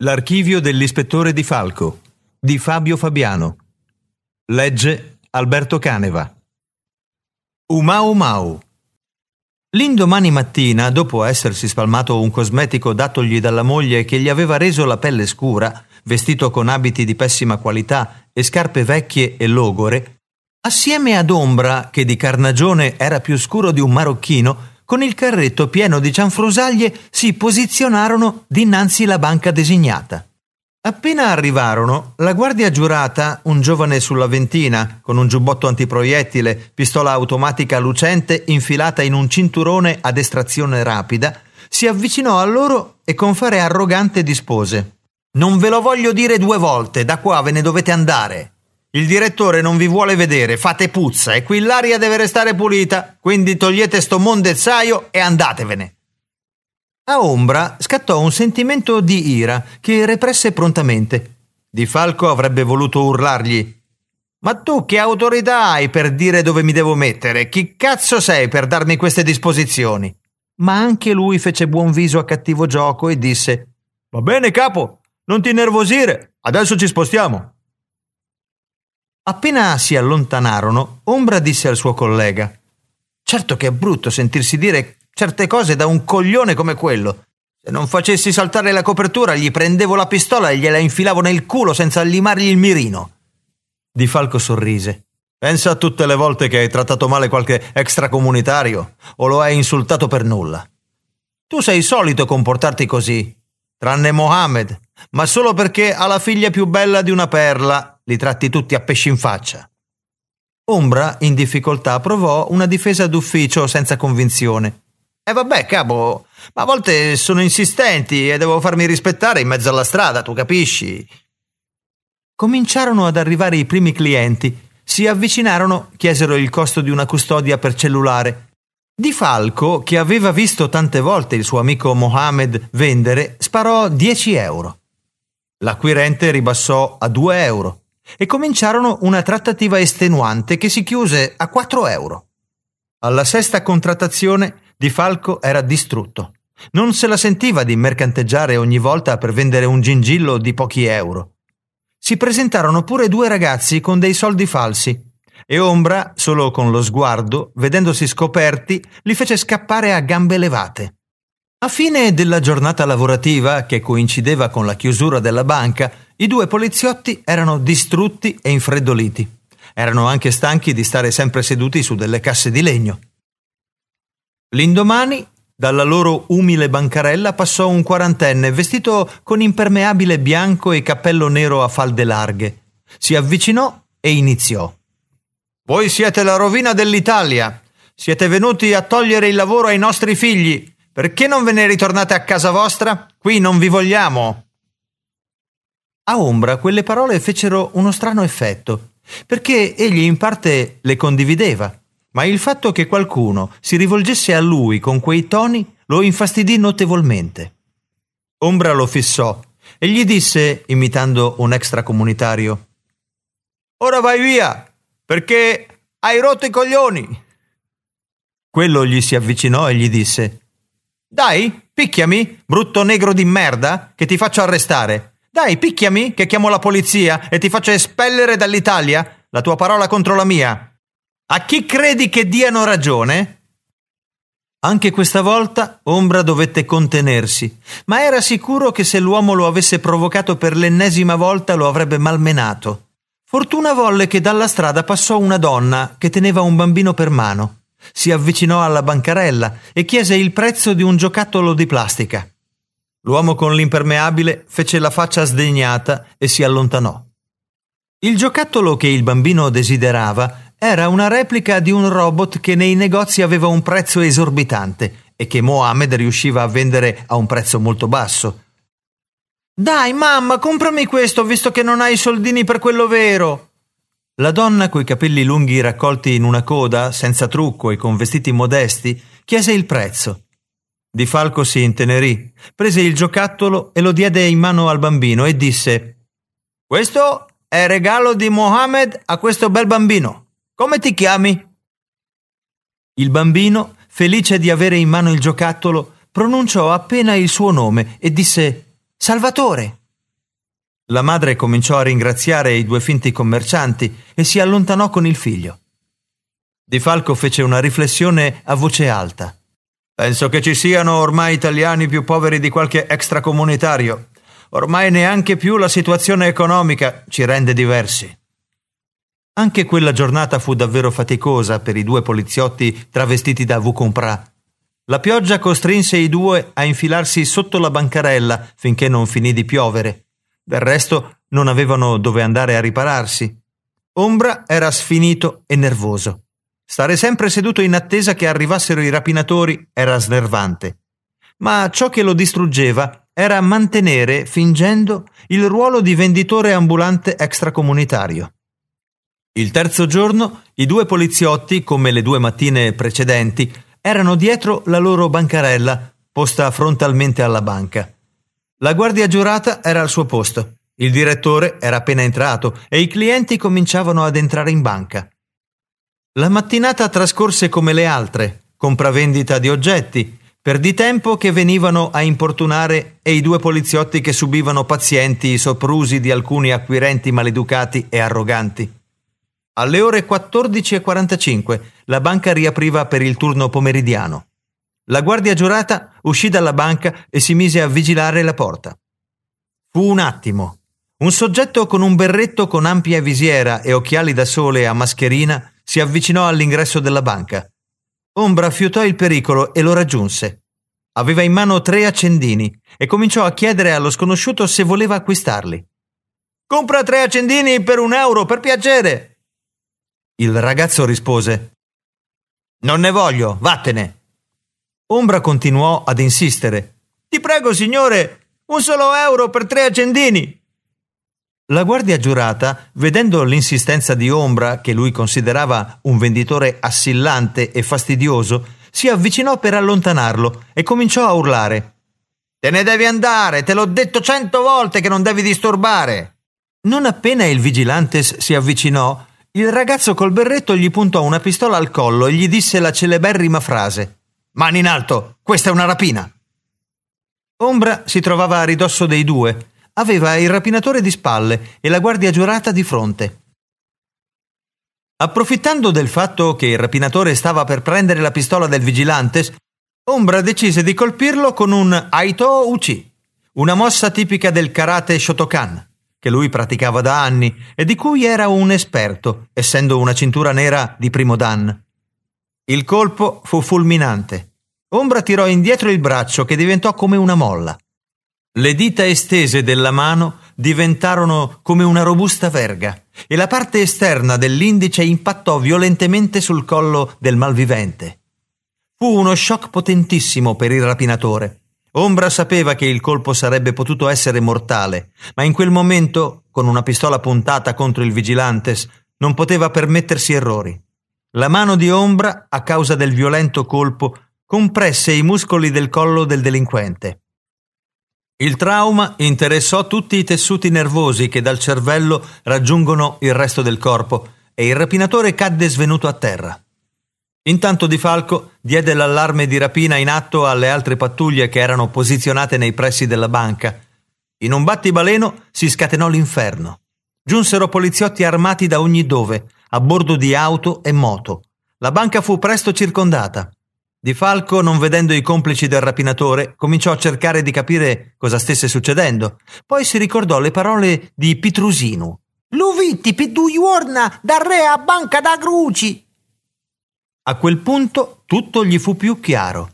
L'archivio dell'ispettore Di Falco di Fabio Fabiano. Legge Alberto Caneva. Umau Mau. L'indomani mattina, dopo essersi spalmato un cosmetico datogli dalla moglie che gli aveva reso la pelle scura, vestito con abiti di pessima qualità e scarpe vecchie e logore, assieme ad Ombra, che di carnagione era più scuro di un marocchino, con il carretto pieno di cianfrusaglie si posizionarono dinanzi la banca designata. Appena arrivarono, la guardia giurata, un giovane sulla ventina, con un giubbotto antiproiettile, pistola automatica lucente infilata in un cinturone ad estrazione rapida, si avvicinò a loro e con fare arrogante dispose. Non ve lo voglio dire due volte, da qua ve ne dovete andare. Il direttore non vi vuole vedere, fate puzza e qui l'aria deve restare pulita, quindi togliete sto mondezzaio e andatevene. A Ombra scattò un sentimento di ira che represse prontamente. Di Falco avrebbe voluto urlargli ma tu che autorità hai per dire dove mi devo mettere? Chi cazzo sei per darmi queste disposizioni? Ma anche lui fece buon viso a cattivo gioco e disse Va bene, capo, non ti nervosire, adesso ci spostiamo. Appena si allontanarono, Ombra disse al suo collega Certo che è brutto sentirsi dire certe cose da un coglione come quello. Se non facessi saltare la copertura, gli prendevo la pistola e gliela infilavo nel culo senza limargli il mirino. Di Falco sorrise. Pensa a tutte le volte che hai trattato male qualche extracomunitario o lo hai insultato per nulla. Tu sei solito comportarti così, tranne Mohammed, ma solo perché ha la figlia più bella di una perla li tratti tutti a pesci in faccia. Ombra, in difficoltà, provò una difesa d'ufficio senza convinzione. E eh vabbè, capo, ma a volte sono insistenti e devo farmi rispettare in mezzo alla strada, tu capisci? Cominciarono ad arrivare i primi clienti. Si avvicinarono, chiesero il costo di una custodia per cellulare. Di Falco, che aveva visto tante volte il suo amico Mohamed vendere, sparò 10 euro. L'acquirente ribassò a 2 euro e cominciarono una trattativa estenuante che si chiuse a 4 euro. Alla sesta contrattazione Di Falco era distrutto. Non se la sentiva di mercanteggiare ogni volta per vendere un gingillo di pochi euro. Si presentarono pure due ragazzi con dei soldi falsi e Ombra, solo con lo sguardo, vedendosi scoperti, li fece scappare a gambe levate. A fine della giornata lavorativa, che coincideva con la chiusura della banca, i due poliziotti erano distrutti e infreddoliti. Erano anche stanchi di stare sempre seduti su delle casse di legno. L'indomani, dalla loro umile bancarella passò un quarantenne vestito con impermeabile bianco e cappello nero a falde larghe. Si avvicinò e iniziò. Voi siete la rovina dell'Italia. Siete venuti a togliere il lavoro ai nostri figli. Perché non ve ne ritornate a casa vostra? Qui non vi vogliamo. A Ombra quelle parole fecero uno strano effetto, perché egli in parte le condivideva, ma il fatto che qualcuno si rivolgesse a lui con quei toni lo infastidì notevolmente. Ombra lo fissò e gli disse, imitando un extracomunitario, Ora vai via, perché hai rotto i coglioni. Quello gli si avvicinò e gli disse, Dai, picchiami, brutto negro di merda, che ti faccio arrestare. Dai, picchiami, che chiamo la polizia e ti faccio espellere dall'Italia? La tua parola contro la mia. A chi credi che diano ragione? Anche questa volta Ombra dovette contenersi, ma era sicuro che se l'uomo lo avesse provocato per l'ennesima volta lo avrebbe malmenato. Fortuna volle che dalla strada passò una donna che teneva un bambino per mano. Si avvicinò alla bancarella e chiese il prezzo di un giocattolo di plastica. L'uomo con l'impermeabile fece la faccia sdegnata e si allontanò. Il giocattolo che il bambino desiderava era una replica di un robot che nei negozi aveva un prezzo esorbitante e che Mohammed riusciva a vendere a un prezzo molto basso. Dai, mamma, comprami questo, visto che non hai i soldini per quello vero. La donna coi capelli lunghi raccolti in una coda, senza trucco e con vestiti modesti, chiese il prezzo. Di Falco si intenerì, prese il giocattolo e lo diede in mano al bambino e disse Questo è regalo di Mohammed a questo bel bambino. Come ti chiami? Il bambino, felice di avere in mano il giocattolo, pronunciò appena il suo nome e disse Salvatore. La madre cominciò a ringraziare i due finti commercianti e si allontanò con il figlio. Di Falco fece una riflessione a voce alta. Penso che ci siano ormai italiani più poveri di qualche extracomunitario. Ormai neanche più la situazione economica ci rende diversi. Anche quella giornata fu davvero faticosa per i due poliziotti travestiti da Vucompra. La pioggia costrinse i due a infilarsi sotto la bancarella finché non finì di piovere. Del resto non avevano dove andare a ripararsi. Ombra era sfinito e nervoso. Stare sempre seduto in attesa che arrivassero i rapinatori era snervante. Ma ciò che lo distruggeva era mantenere, fingendo, il ruolo di venditore ambulante extracomunitario. Il terzo giorno i due poliziotti, come le due mattine precedenti, erano dietro la loro bancarella, posta frontalmente alla banca. La guardia giurata era al suo posto, il direttore era appena entrato e i clienti cominciavano ad entrare in banca. La mattinata trascorse come le altre, compravendita di oggetti, per di tempo che venivano a importunare e i due poliziotti che subivano pazienti i soprusi di alcuni acquirenti maleducati e arroganti. Alle ore 14.45 la banca riapriva per il turno pomeridiano. La guardia giurata uscì dalla banca e si mise a vigilare la porta. Fu un attimo. Un soggetto con un berretto con ampia visiera e occhiali da sole a mascherina si avvicinò all'ingresso della banca. Ombra fiutò il pericolo e lo raggiunse. Aveva in mano tre accendini e cominciò a chiedere allo sconosciuto se voleva acquistarli. Compra tre accendini per un euro, per piacere. Il ragazzo rispose Non ne voglio, vattene. Ombra continuò ad insistere. Ti prego, signore, un solo euro per tre accendini. La guardia giurata, vedendo l'insistenza di Ombra, che lui considerava un venditore assillante e fastidioso, si avvicinò per allontanarlo e cominciò a urlare. Te ne devi andare, te l'ho detto cento volte che non devi disturbare. Non appena il vigilantes si avvicinò, il ragazzo col berretto gli puntò una pistola al collo e gli disse la celeberrima frase Mani in alto, questa è una rapina. Ombra si trovava a ridosso dei due. Aveva il rapinatore di spalle e la guardia giurata di fronte. Approfittando del fatto che il rapinatore stava per prendere la pistola del vigilantes, Ombra decise di colpirlo con un Aito Uchi, una mossa tipica del karate Shotokan, che lui praticava da anni e di cui era un esperto, essendo una cintura nera di primo dan. Il colpo fu fulminante. Ombra tirò indietro il braccio che diventò come una molla. Le dita estese della mano diventarono come una robusta verga e la parte esterna dell'indice impattò violentemente sul collo del malvivente. Fu uno shock potentissimo per il rapinatore. Ombra sapeva che il colpo sarebbe potuto essere mortale, ma in quel momento, con una pistola puntata contro il vigilantes, non poteva permettersi errori. La mano di Ombra, a causa del violento colpo, compresse i muscoli del collo del delinquente. Il trauma interessò tutti i tessuti nervosi che dal cervello raggiungono il resto del corpo e il rapinatore cadde svenuto a terra. Intanto Di Falco diede l'allarme di rapina in atto alle altre pattuglie che erano posizionate nei pressi della banca. In un battibaleno si scatenò l'inferno. Giunsero poliziotti armati da ogni dove, a bordo di auto e moto. La banca fu presto circondata. Di Falco, non vedendo i complici del rapinatore, cominciò a cercare di capire cosa stesse succedendo. Poi si ricordò le parole di Pitrusino. Luvitti piduiorna da re a banca da gruci. A quel punto tutto gli fu più chiaro.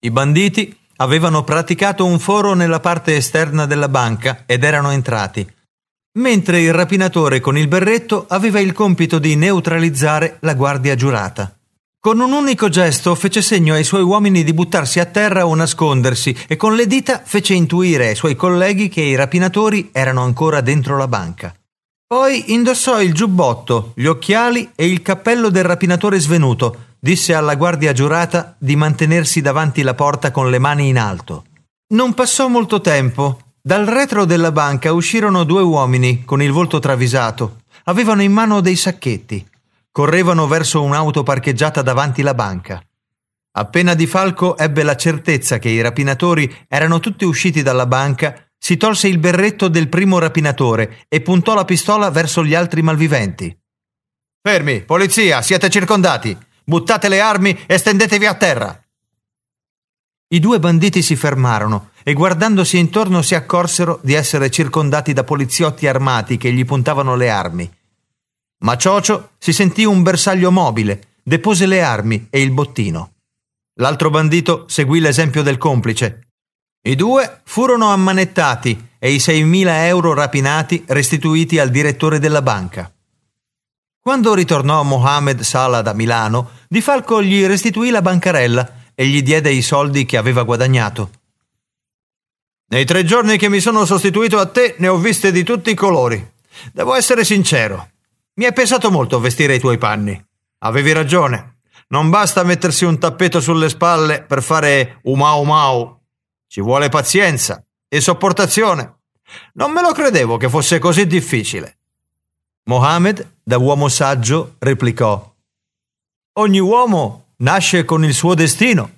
I banditi avevano praticato un foro nella parte esterna della banca ed erano entrati mentre il rapinatore con il berretto aveva il compito di neutralizzare la guardia giurata. Con un unico gesto fece segno ai suoi uomini di buttarsi a terra o nascondersi e con le dita fece intuire ai suoi colleghi che i rapinatori erano ancora dentro la banca. Poi indossò il giubbotto, gli occhiali e il cappello del rapinatore svenuto, disse alla guardia giurata di mantenersi davanti la porta con le mani in alto. Non passò molto tempo dal retro della banca uscirono due uomini con il volto travisato. Avevano in mano dei sacchetti. Correvano verso un'auto parcheggiata davanti la banca. Appena Di Falco ebbe la certezza che i rapinatori erano tutti usciti dalla banca, si tolse il berretto del primo rapinatore e puntò la pistola verso gli altri malviventi. Fermi, polizia, siete circondati. Buttate le armi e stendetevi a terra. I due banditi si fermarono e guardandosi intorno si accorsero di essere circondati da poliziotti armati che gli puntavano le armi. Ma Ciocio si sentì un bersaglio mobile, depose le armi e il bottino. L'altro bandito seguì l'esempio del complice. I due furono ammanettati e i 6.000 euro rapinati restituiti al direttore della banca. Quando ritornò Mohamed Salah da Milano, Di Falco gli restituì la bancarella e gli diede i soldi che aveva guadagnato. Nei tre giorni che mi sono sostituito a te ne ho viste di tutti i colori. Devo essere sincero. Mi è pesato molto vestire i tuoi panni. Avevi ragione. Non basta mettersi un tappeto sulle spalle per fare umau mau. Ci vuole pazienza e sopportazione. Non me lo credevo che fosse così difficile. Mohammed, da uomo saggio, replicò Ogni uomo nasce con il suo destino.